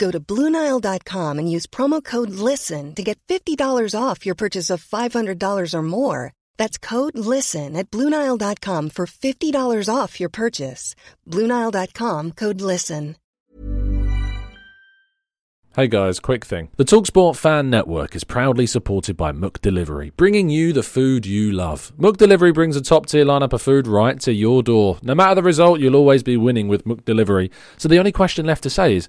Go to Bluenile.com and use promo code LISTEN to get $50 off your purchase of $500 or more. That's code LISTEN at Bluenile.com for $50 off your purchase. Bluenile.com code LISTEN. Hey guys, quick thing. The Talksport Fan Network is proudly supported by Mook Delivery, bringing you the food you love. Mook Delivery brings a top tier lineup of food right to your door. No matter the result, you'll always be winning with Mook Delivery. So the only question left to say is,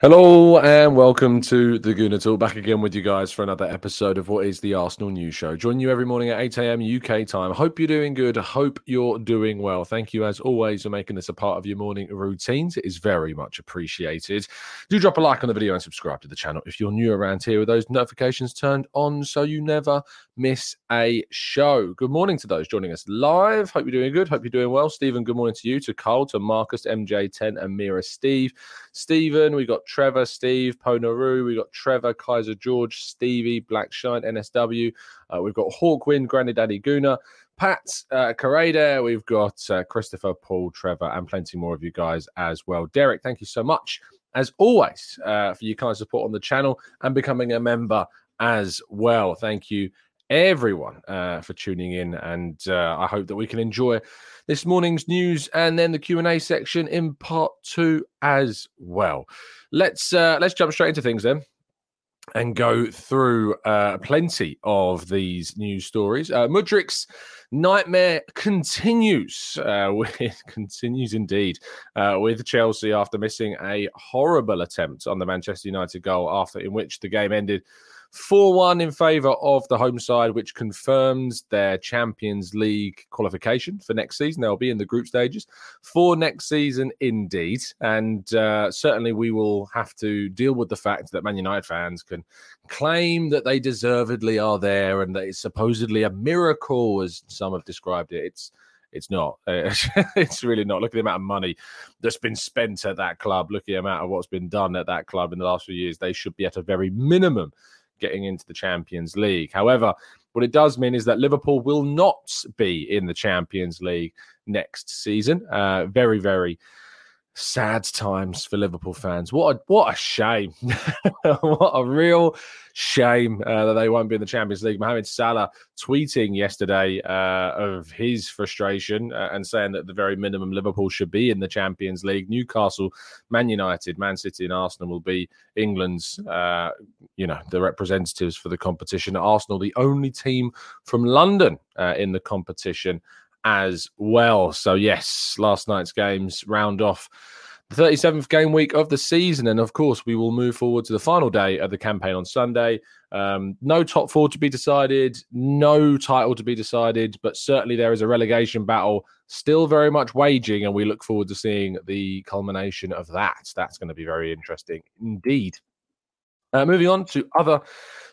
Hello and welcome to the Gooner Talk. Back again with you guys for another episode of what is the Arsenal News Show. Join you every morning at 8 a.m. UK time. Hope you're doing good. Hope you're doing well. Thank you as always for making this a part of your morning routines. It is very much appreciated. Do drop a like on the video and subscribe to the channel if you're new around here with those notifications turned on so you never miss a show. Good morning to those joining us live. Hope you're doing good. Hope you're doing well. Stephen, good morning to you, to Carl, to Marcus, MJ10, and Mira Steve. Stephen, we got Trevor, Steve, Ponaru, we got Trevor, Kaiser George, Stevie, Black Shine, NSW. Uh, we've got Hawkwind, Granny Daddy Guna. Pat uh, Carade, we've got uh, Christopher, Paul, Trevor, and plenty more of you guys as well. Derek, thank you so much, as always, uh, for your kind support on the channel and becoming a member as well. Thank you everyone uh, for tuning in, and uh, I hope that we can enjoy this morning's news and then the Q and A section in part two as well. Let's uh, let's jump straight into things then. And go through uh, plenty of these news stories. Uh, Mudryk's nightmare continues. Uh, with, continues indeed with Chelsea after missing a horrible attempt on the Manchester United goal after in which the game ended 4 1 in favour of the home side, which confirms their Champions League qualification for next season. They'll be in the group stages for next season, indeed. And uh, certainly we will have to deal with the fact that Man United fans can claim that they deservedly are there and that it's supposedly a miracle, as some have described it. It's it's not. it's really not. Look at the amount of money that's been spent at that club. Look at the amount of what's been done at that club in the last few years. They should be at a very minimum getting into the Champions League. However, what it does mean is that Liverpool will not be in the Champions League next season. Uh, very, very sad times for Liverpool fans. What a what a shame! what a real shame uh, that they won't be in the Champions League. Mohamed Salah tweeting yesterday uh, of his frustration uh, and saying that the very minimum Liverpool should be in the Champions League. Newcastle, Man United, Man City, and Arsenal will be England's, uh, you know, the representatives for the competition. Arsenal, the only team from London uh, in the competition as well. So, yes, last night's games round off the 37th game week of the season. And of course, we will move forward to the final day of the campaign on Sunday. Um, no top four to be decided, no title to be decided, but certainly there is a relegation battle still very much waging. And we look forward to seeing the culmination of that. That's going to be very interesting indeed. Uh, moving on to other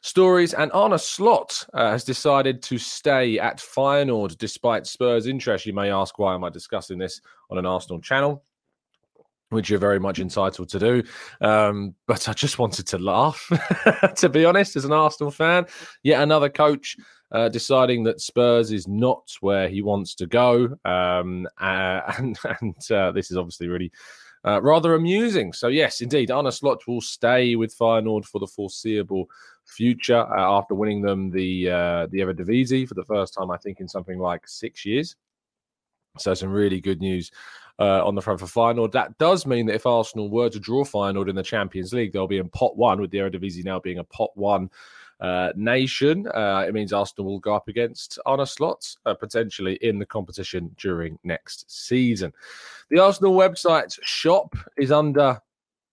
stories, and Arne Slot uh, has decided to stay at Feyenoord despite Spurs' interest. You may ask, why am I discussing this on an Arsenal channel? Which you're very much entitled to do. Um, but I just wanted to laugh, to be honest, as an Arsenal fan. Yet another coach uh, deciding that Spurs is not where he wants to go. Um, uh, and and uh, this is obviously really uh, rather amusing. So, yes, indeed, Arne Slot will stay with Feyenoord for the foreseeable future uh, after winning them the uh, the Eredivisie for the first time, I think, in something like six years. So some really good news uh, on the front for Feyenoord. That does mean that if Arsenal were to draw Feyenoord in the Champions League, they'll be in pot one, with the Eredivisie now being a pot one uh, nation. Uh, it means Arsenal will go up against Arne Slots uh, potentially in the competition during next season. The Arsenal website shop is under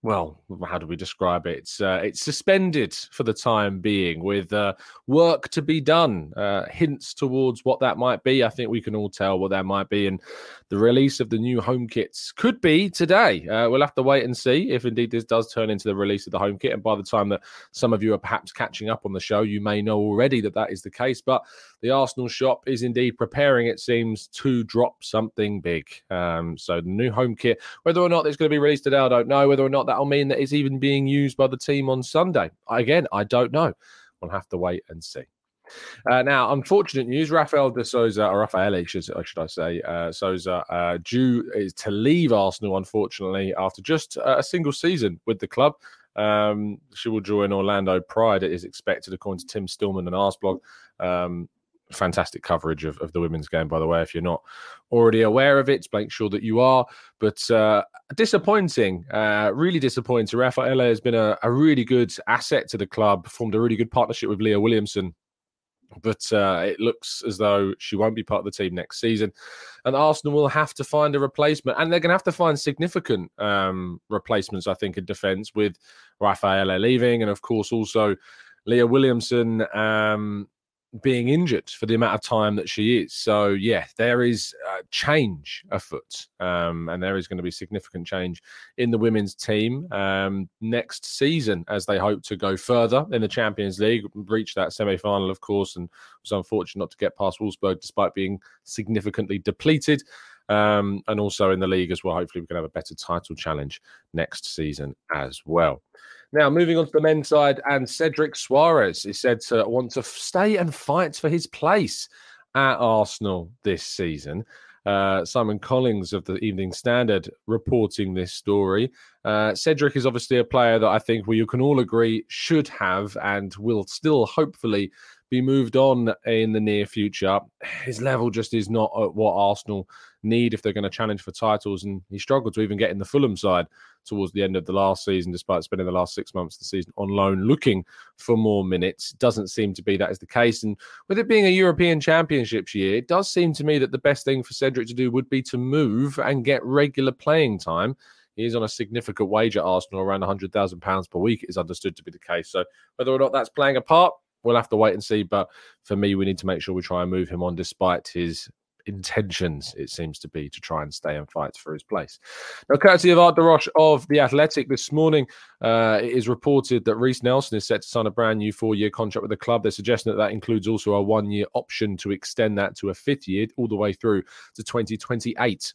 well, how do we describe it? It's, uh, it's suspended for the time being with uh, work to be done. Uh, hints towards what that might be. I think we can all tell what that might be. And the release of the new home kits could be today. Uh, we'll have to wait and see if indeed this does turn into the release of the home kit. And by the time that some of you are perhaps catching up on the show, you may know already that that is the case. But the Arsenal shop is indeed preparing, it seems, to drop something big. Um, so the new home kit, whether or not it's going to be released today, I don't know. Whether or not that'll mean that it's even being used by the team on Sunday, again, I don't know. We'll have to wait and see. Uh, now, unfortunate news: Rafael de Souza, or Rafael, should, should I say, uh, Souza, uh, due is to leave Arsenal, unfortunately, after just a single season with the club. Um, she will join Orlando Pride. It is expected, according to Tim Stillman and Arsblog. Um, fantastic coverage of, of the women's game, by the way. If you're not already aware of it, make sure that you are. But uh, disappointing, uh, really disappointing. Rafaela has been a, a, really good asset to the club, formed a really good partnership with Leah Williamson. But uh, it looks as though she won't be part of the team next season. And Arsenal will have to find a replacement. And they're going to have to find significant um, replacements, I think, in defence with Rafaela leaving. And of course, also Leah Williamson um, being injured for the amount of time that she is. So yeah, there is change afoot, um, and there is going to be significant change in the women's team um, next season as they hope to go further in the Champions League, reach that semi-final, of course, and was unfortunate not to get past Wolfsburg despite being significantly depleted. Um, and also in the league as well. Hopefully, we can have a better title challenge next season as well. Now, moving on to the men's side, and Cedric Soares is said to want to stay and fight for his place at Arsenal this season. Uh, Simon Collins of the Evening Standard reporting this story. Uh, Cedric is obviously a player that I think we can all agree should have and will still hopefully be moved on in the near future. His level just is not at what Arsenal need if they're going to challenge for titles, and he struggled to even get in the Fulham side towards the end of the last season, despite spending the last six months of the season on loan looking for more minutes. Doesn't seem to be that is the case. And with it being a European Championships year, it does seem to me that the best thing for Cedric to do would be to move and get regular playing time. He's on a significant wage at Arsenal, around £100,000 per week, is understood to be the case. So whether or not that's playing a part, we'll have to wait and see. But for me, we need to make sure we try and move him on despite his intentions, it seems to be, to try and stay and fight for his place. Now, courtesy of Art de Roché of The Athletic this morning, uh, it is reported that Reiss Nelson is set to sign a brand new four year contract with the club. They're suggesting that that includes also a one year option to extend that to a fifth year all the way through to 2028.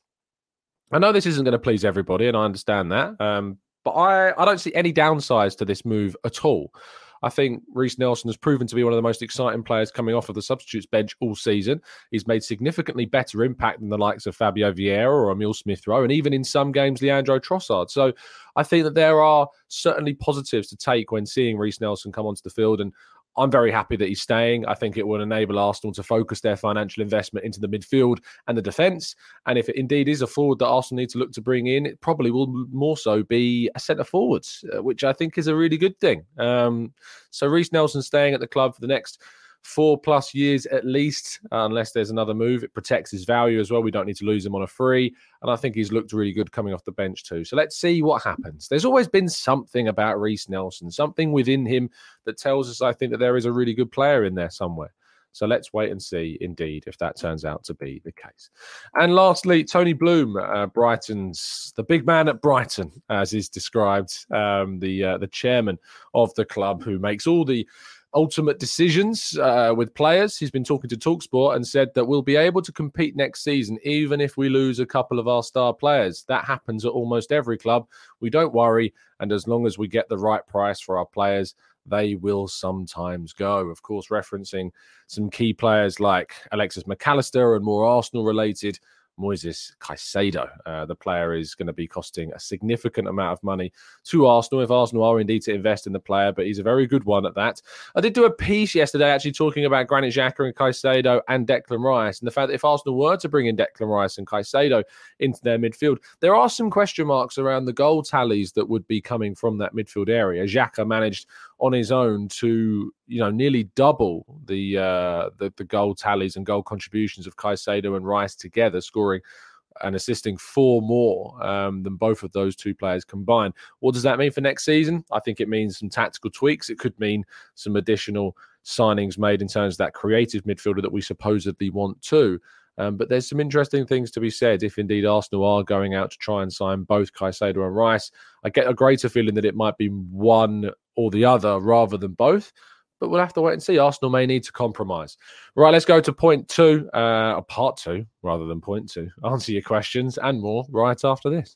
I know this isn't going to please everybody, and I understand that. Um, but I, I don't see any downsides to this move at all. I think Reiss Nelson has proven to be one of the most exciting players coming off of the substitutes bench all season. He's made significantly better impact than the likes of Fabio Vieira or Emil Smith Rowe, and even in some games, Leandro Trossard. So I think that there are certainly positives to take when seeing Reiss Nelson come onto the field. And I'm very happy that he's staying. I think it will enable Arsenal to focus their financial investment into the midfield and the defence. And if it indeed is a forward that Arsenal need to look to bring in, it probably will more so be a centre forwards, uh, which I think is a really good thing. Um, so Reiss Nelson staying at the club for the next four plus years at least, uh, unless there's another move. It protects his value as well. We don't need to lose him on a free. And I think he's looked really good coming off the bench too. So let's see what happens. There's always been something about Reiss Nelson, something within him that tells us, I think, that there is a really good player in there somewhere. So let's wait and see, indeed, if that turns out to be the case. And lastly, Tony Bloom, uh, Brighton's the big man at Brighton, as is described, um, the uh, the chairman of the club, who makes all the ultimate decisions uh, with players. He's been talking to Talksport and said that we'll be able to compete next season, even if we lose a couple of our star players. That happens at almost every club. We don't worry. And as long as we get the right price for our players, they will sometimes go. Of course, referencing some key players like Alexis Mac Allister and more Arsenal related Moises Caicedo. Uh, the player is going to be costing a significant amount of money to Arsenal if Arsenal are indeed to invest in the player, but he's a very good one at that. I did do a piece yesterday actually talking about Granit Xhaka and Caicedo and Declan Rice and the fact that if Arsenal were to bring in Declan Rice and Caicedo into their midfield, there are some question marks around the goal tallies that would be coming from that midfield area. Xhaka managed on his own to you know nearly double the uh, the, the goal tallies and goal contributions of Caicedo and Rice together, scoring and assisting four more um, than both of those two players combined. What does that mean for next season? I think it means some tactical tweaks. It could mean some additional signings made in terms of that creative midfielder that we supposedly want to. Um, but there's some interesting things to be said if indeed Arsenal are going out to try and sign both Caicedo and Rice. I get a greater feeling that it might be one or the other rather than both. But we'll have to wait and see. Arsenal may need to compromise. Right, let's go to point two, uh, part two rather than point two. Answer your questions and more right after this.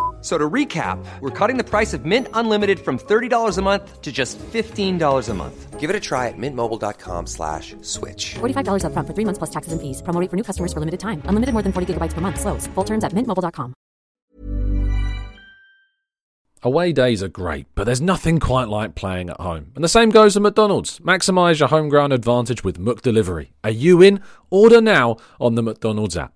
So to recap, we're cutting the price of Mint Unlimited from $30 a month to just $15 a month. Give it a try at mintmobile.com slash switch. $45 up front for three months plus taxes and fees. Promo for new customers for limited time. Unlimited more than 40 gigabytes per month. Slows. Full terms at mintmobile.com. Away days are great, but there's nothing quite like playing at home. And the same goes to McDonald's. Maximise your home ground advantage with Mook Delivery. Are you in? Order now on the McDonald's app.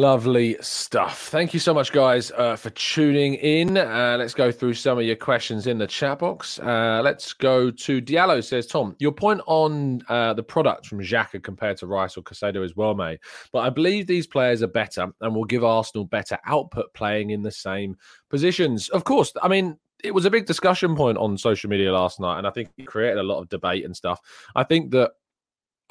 Lovely stuff. Thank you so much, guys, uh, for tuning in. Uh, let's go through some of your questions in the chat box. Uh, let's go to Diallo. Says Tom, your point on uh, the product from Xhaka compared to Rice or Caicedo is well made, but I believe these players are better and will give Arsenal better output playing in the same positions. Of course, I mean it was a big discussion point on social media last night, and I think it created a lot of debate and stuff. I think that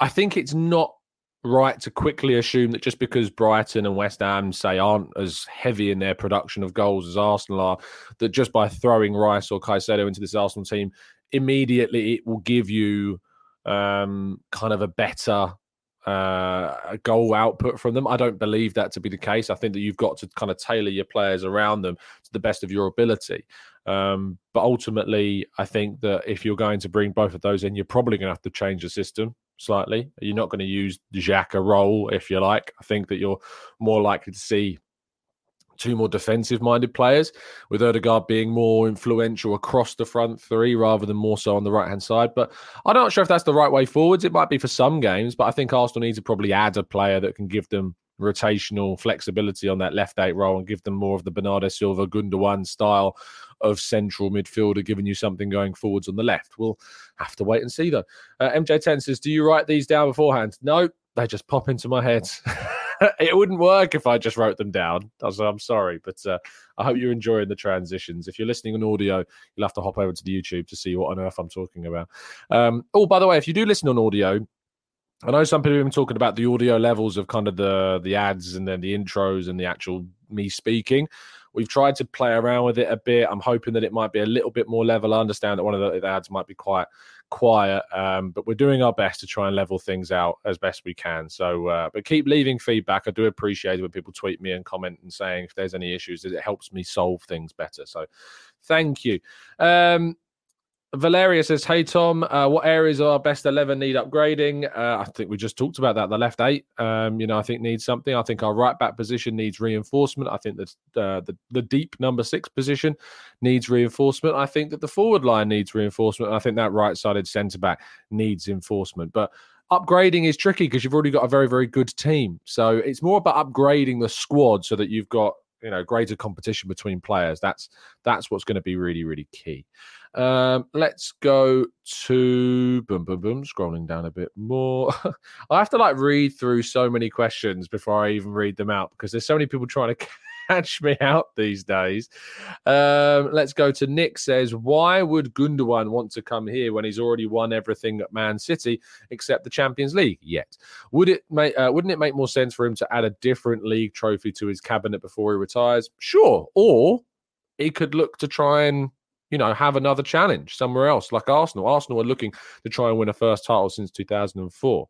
I think it's not right to quickly assume that just because Brighton and West Ham say aren't as heavy in their production of goals as Arsenal are, that just by throwing Rice or Caicedo into this Arsenal team, immediately it will give you um, kind of a better uh, goal output from them. I don't believe that to be the case. I think that you've got to kind of tailor your players around them to the best of your ability. Um, but ultimately, I think that if you're going to bring both of those in, you're probably going to have to change the system slightly. You're mm. not going to use Xhaka role, if you like. I think that you're more likely to see two more defensive minded players, with Odegaard being more influential across the front three rather than more so on the right hand side. But I'm not sure if that's the right way forwards. It might be for some games, but I think Arsenal need to probably add a player that can give them rotational flexibility on that left eight role and give them more of the Bernardo Silva Gundogan style of central midfielder, giving you something going forwards on the left. We'll have to wait and see though. Uh, MJ10 says, Do you write these down beforehand? No, they just pop into my head. it wouldn't work if I just wrote them down. I'm sorry, but uh, I hope you're enjoying the transitions. If you're listening on audio, you'll have to hop over to the YouTube to see what on earth I'm talking about. Um, oh, by the way, if you do listen on audio, I know some people have been talking about the audio levels of kind of the the ads and then the intros and the actual me speaking. We've tried to play around with it a bit. I'm hoping that it might be a little bit more level. I understand that one of the, ads might be quite quiet, um, but we're doing our best to try and level things out as best we can. So, uh, but keep leaving feedback. I do appreciate it when people tweet me and comment and saying if there's any issues, it helps me solve things better. So, thank you. Um, Valeria says, "Hey Tom, uh, what areas of our best eleven need upgrading? Uh, I think we just talked about that. The left eight, um, you know, I think needs something. I think our right back position needs reinforcement. I think that uh, the the deep number six position needs reinforcement. I think that the forward line needs reinforcement. I think that right sided centre back needs enforcement. But upgrading is tricky because you've already got a very very good team. So it's more about upgrading the squad so that you've got you know greater competition between players. That's that's what's going to be really really key." Um, let's go to boom, boom, boom. Scrolling down a bit more. I have to like read through so many questions before I even read them out because there's so many people trying to catch me out these days. Um, let's go to Nick says, why would Gundogan want to come here when he's already won everything at Man City except the Champions League yet? Would it make uh, wouldn't it make more sense for him to add a different league trophy to his cabinet before he retires? Sure. Or he could look to try and you know, have another challenge somewhere else, like Arsenal. Arsenal are looking to try and win a first title since 2004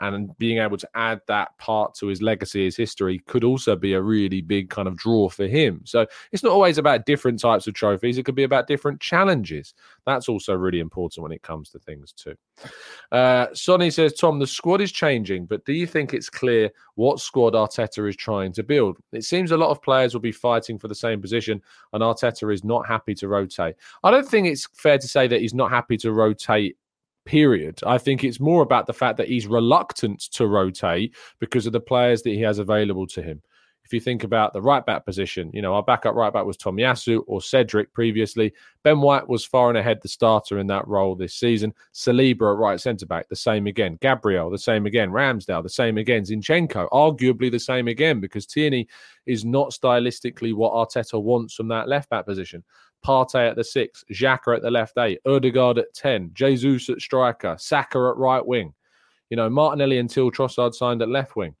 and being able to add that part to his legacy, his history, could also be a really big kind of draw for him. So it's not always about different types of trophies, it could be about different challenges. That's also really important when it comes to things, too. Uh, Sonny says, Tom, the squad is changing, but do you think it's clear what squad Arteta is trying to build? It seems a lot of players will be fighting for the same position, and Arteta is not happy to rotate. I don't think it's fair to say that he's not happy to rotate period. I think it's more about the fact that he's reluctant to rotate because of the players that he has available to him. If you think about the right back position, you know, our backup right back was Tomiyasu or Cedric previously. Ben White was far and ahead the starter in that role this season. Saliba at right centre back, the same again. Gabriel, the same again. Ramsdale, the same again. Zinchenko, arguably the same again because Tierney is not stylistically what Arteta wants from that left back position. Partey at the six, Xhaka at the left eight, Odegaard at 10, Jesus at striker, Saka at right wing. You know, Martinelli and until Trossard signed at left wing.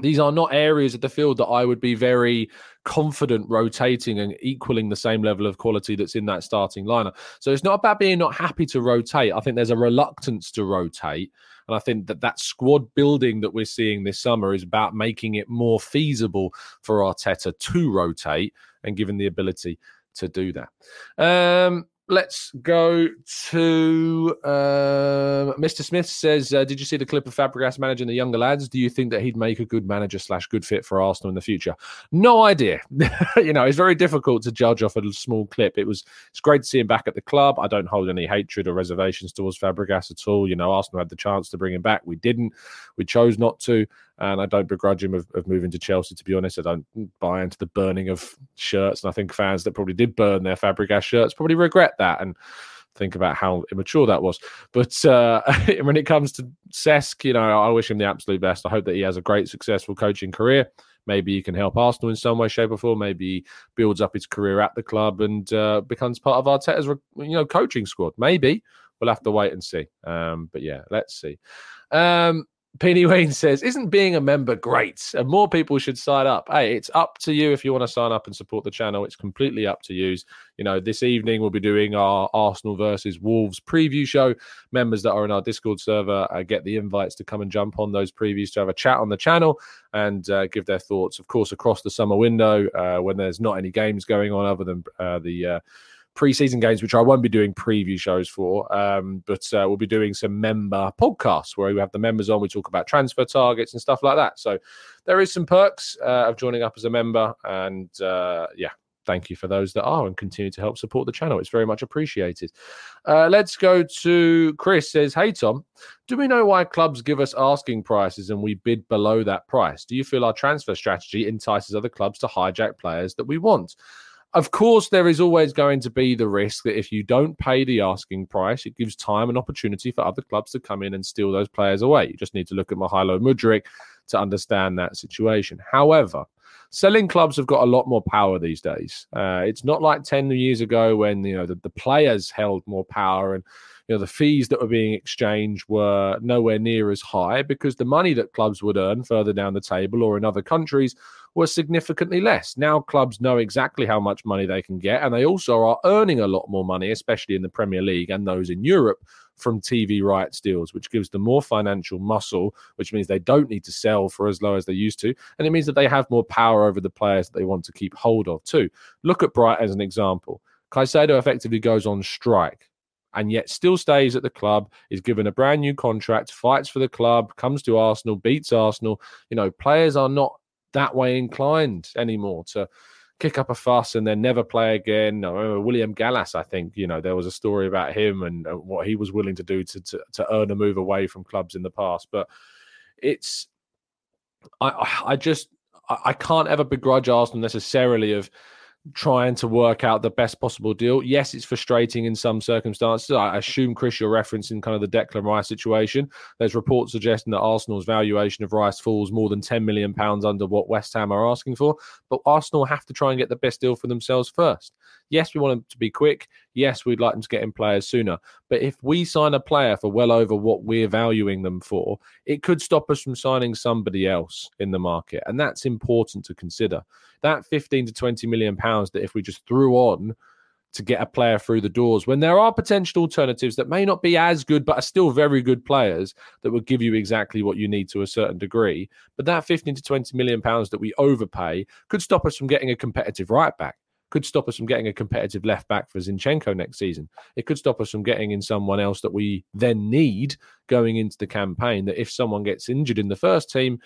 These are not areas of the field that I would be very confident rotating and equaling the same level of quality that's in that starting lineup. So it's not about being not happy to rotate. I think there's a reluctance to rotate. And I think that that squad building that we're seeing this summer is about making it more feasible for Arteta to rotate and given the ability to do that. Um, let's go to uh, Mr. Smith says, uh, "Did you see the clip of Fabregas managing the younger lads? Do you think that he'd make a good manager slash good fit for Arsenal in the future?" No idea. you know, it's very difficult to judge off a small clip. It was it's great to see him back at the club. I don't hold any hatred or reservations towards Fabregas at all. You know, Arsenal had the chance to bring him back. We didn't. We chose not to and I don't begrudge him of, of, moving to Chelsea. To be honest, I don't buy into the burning of shirts, and I think fans that probably did burn their Fabregas shirts probably regret that and think about how immature that was. But uh, when it comes to Cesc, you know, I wish him the absolute best. I hope that he has a great, successful coaching career. Maybe he can help Arsenal in some way, shape, or form. Maybe he builds up his career at the club and uh, becomes part of Arteta's, you know, coaching squad. Maybe we'll have to wait and see. Um, but yeah, let's see. Um, Penny Wayne says, Isn't being a member great? And more people should sign up. Hey, it's up to you if you want to sign up and support the channel. It's completely up to you. You know, this evening we'll be doing our Arsenal versus Wolves preview show. Members that are in our Discord server uh, get the invites to come and jump on those previews to have a chat on the channel and uh, give their thoughts, of course, across the summer window uh, when there's not any games going on other than uh, the uh, preseason games, which I won't be doing preview shows for, um, but uh, we'll be doing some member podcasts where we have the members on. We talk about transfer targets and stuff like that. So there is some perks uh, of joining up as a member, and uh, yeah. Thank you for those that are and continue to help support the channel. It's very much appreciated. Uh, let's go to Chris. Says, "Hey Tom, do we know why clubs give us asking prices and we bid below that price? Do you feel our transfer strategy entices other clubs to hijack players that we want?" Of course, there is always going to be the risk that if you don't pay the asking price, it gives time and opportunity for other clubs to come in and steal those players away. You just need to look at Mykhailo Mudryk to understand that situation. However, selling clubs have got a lot more power these days. Uh, it's not like 10 years ago when you know the, the players held more power and you know the fees that were being exchanged were nowhere near as high because the money that clubs would earn further down the table or in other countries were significantly less. Now clubs know exactly how much money they can get, and they also are earning a lot more money, especially in the Premier League and those in Europe, from TV rights deals, which gives them more financial muscle, which means they don't need to sell for as low as they used to. And it means that they have more power over the players that they want to keep hold of, too. Look at Bright as an example. Caicedo effectively goes on strike and yet still stays at the club, is given a brand new contract, fights for the club, comes to Arsenal, beats Arsenal. You know, players are not that way inclined anymore to kick up a fuss and then never play again. I remember William Gallas, I think, you know, there was a story about him and uh, what he was willing to do to, to, to earn a move away from clubs in the past. But it's, I, I just, I can't ever begrudge Arsenal necessarily of trying to work out the best possible deal. Yes, it's frustrating in some circumstances. I assume, Chris, you're referencing kind of the Declan Rice situation. There's reports suggesting that Arsenal's valuation of Rice falls more than £10 million under what West Ham are asking for. But Arsenal have to try and get the best deal for themselves first. Yes, we want them to be quick. Yes, we'd like them to get in players sooner. But if we sign a player for well over what we're valuing them for, it could stop us from signing somebody else in the market. And that's important to consider. That 15 to 20 million pounds that if we just threw on to get a player through the doors when there are potential alternatives that may not be as good but are still very good players that would give you exactly what you need to a certain degree but that 15 to 20 million pounds that we overpay could stop us from getting a competitive right back could stop us from getting a competitive left back for Zinchenko next season. It could stop us from getting in someone else that we then need going into the campaign. That if someone gets injured in the first team,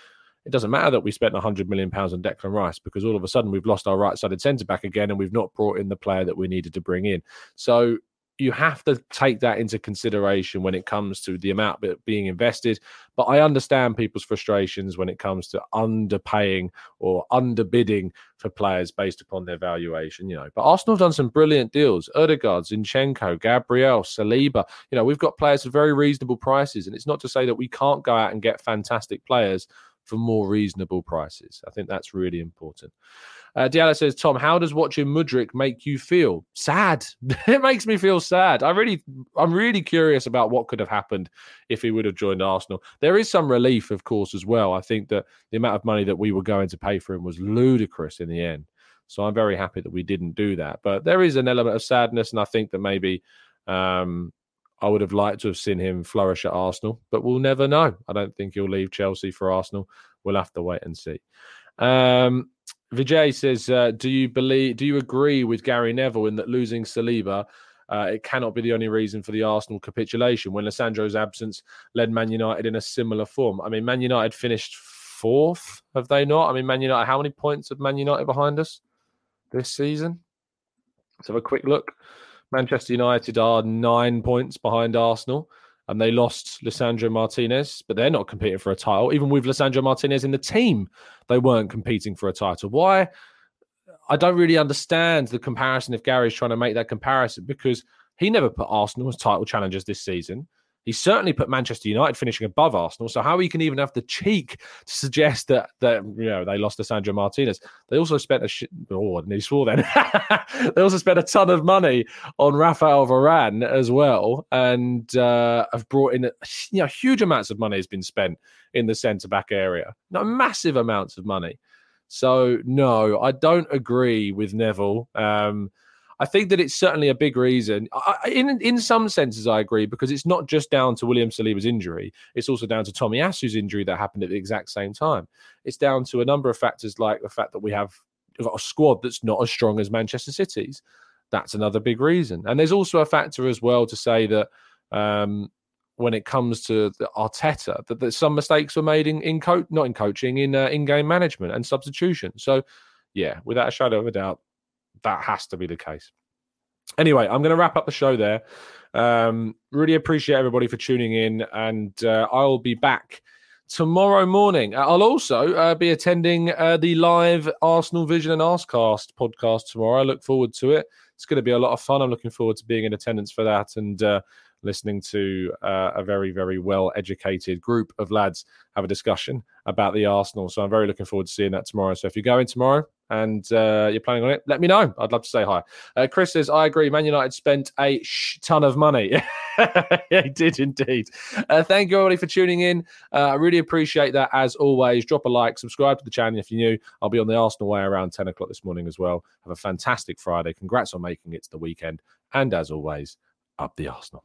it doesn't matter that we spent 100 million pounds on Declan Rice because all of a sudden we've lost our right-sided centre back again and we've not brought in the player that we needed to bring in. So you have to take that into consideration when it comes to the amount being invested. But I understand people's frustrations when it comes to underpaying or underbidding for players based upon their valuation. You know, but Arsenal have done some brilliant deals: Odegaard, Zinchenko, Gabriel, Saliba. You know, we've got players at very reasonable prices, and it's not to say that we can't go out and get fantastic players for more reasonable prices. I think that's really important. Uh, Diallo says, Tom, how does watching Mudryk make you feel? Sad. it makes me feel sad. I really, I'm really curious about what could have happened if he would have joined Arsenal. There is some relief, of course, as well. I think that the amount of money that we were going to pay for him was ludicrous in the end. So I'm very happy that we didn't do that. But there is an element of sadness, and I think that maybe um, I would have liked to have seen him flourish at Arsenal, but we'll never know. I don't think he'll leave Chelsea for Arsenal. We'll have to wait and see. Um, Vijay says, uh, "Do you believe? Do you agree with Gary Neville in that losing Saliba?" Uh, it cannot be the only reason for the Arsenal capitulation when Lisandro's absence led Man United in a similar form. I mean, Man United finished fourth, have they not? I mean, Man United, how many points have Man United behind us this season? Let's have a quick look. Manchester United are nine points behind Arsenal and they lost Lisandro Martinez, but they're not competing for a title. Even with Lisandro Martinez in the team, they weren't competing for a title. Why? I don't really understand the comparison if Gary's trying to make that comparison because he never put Arsenal as title challengers this season. He certainly put Manchester United finishing above Arsenal. So how he can even have the cheek to suggest that that you know they lost Lisandro Martinez? They also spent a shit. Oh, I swore then. they also spent a ton of money on Raphael Varane as well, and uh, have brought in you know huge amounts of money has been spent in the centre back area. No, massive amounts of money. So no, I don't agree with Neville. Um, I think that it's certainly a big reason. I, in in some senses, I agree because it's not just down to William Saliba's injury; it's also down to Tomiyasu's injury that happened at the exact same time. It's down to a number of factors, like the fact that we have got a squad that's not as strong as Manchester City's. That's another big reason, and there's also a factor as well to say that. Um, when it comes to Arteta, that, that some mistakes were made in, in coach, not in coaching, in uh, in game management and substitution. So, yeah, without a shadow of a doubt, that has to be the case. Anyway, I'm going to wrap up the show there. Um, really appreciate everybody for tuning in, and uh, I'll be back tomorrow morning. I'll also uh, be attending uh, the live Arsenal Vision and Arscast podcast tomorrow. I look forward to it. It's going to be a lot of fun. I'm looking forward to being in attendance for that and uh, listening to uh, a very, very well educated group of lads have a discussion about the Arsenal. So I'm very looking forward to seeing that tomorrow. So if you're going tomorrow, and uh, you're planning on it, let me know. I'd love to say hi. Uh, Chris says, I agree. Man United spent a sh- ton of money. yeah, he did indeed. Uh, thank you, everybody, for tuning in. Uh, I really appreciate that as always. Drop a like, subscribe to the channel if you're new. I'll be on the Arsenal way around 10 o'clock this morning as well. Have a fantastic Friday. Congrats on making it to the weekend. And as always, up the Arsenal.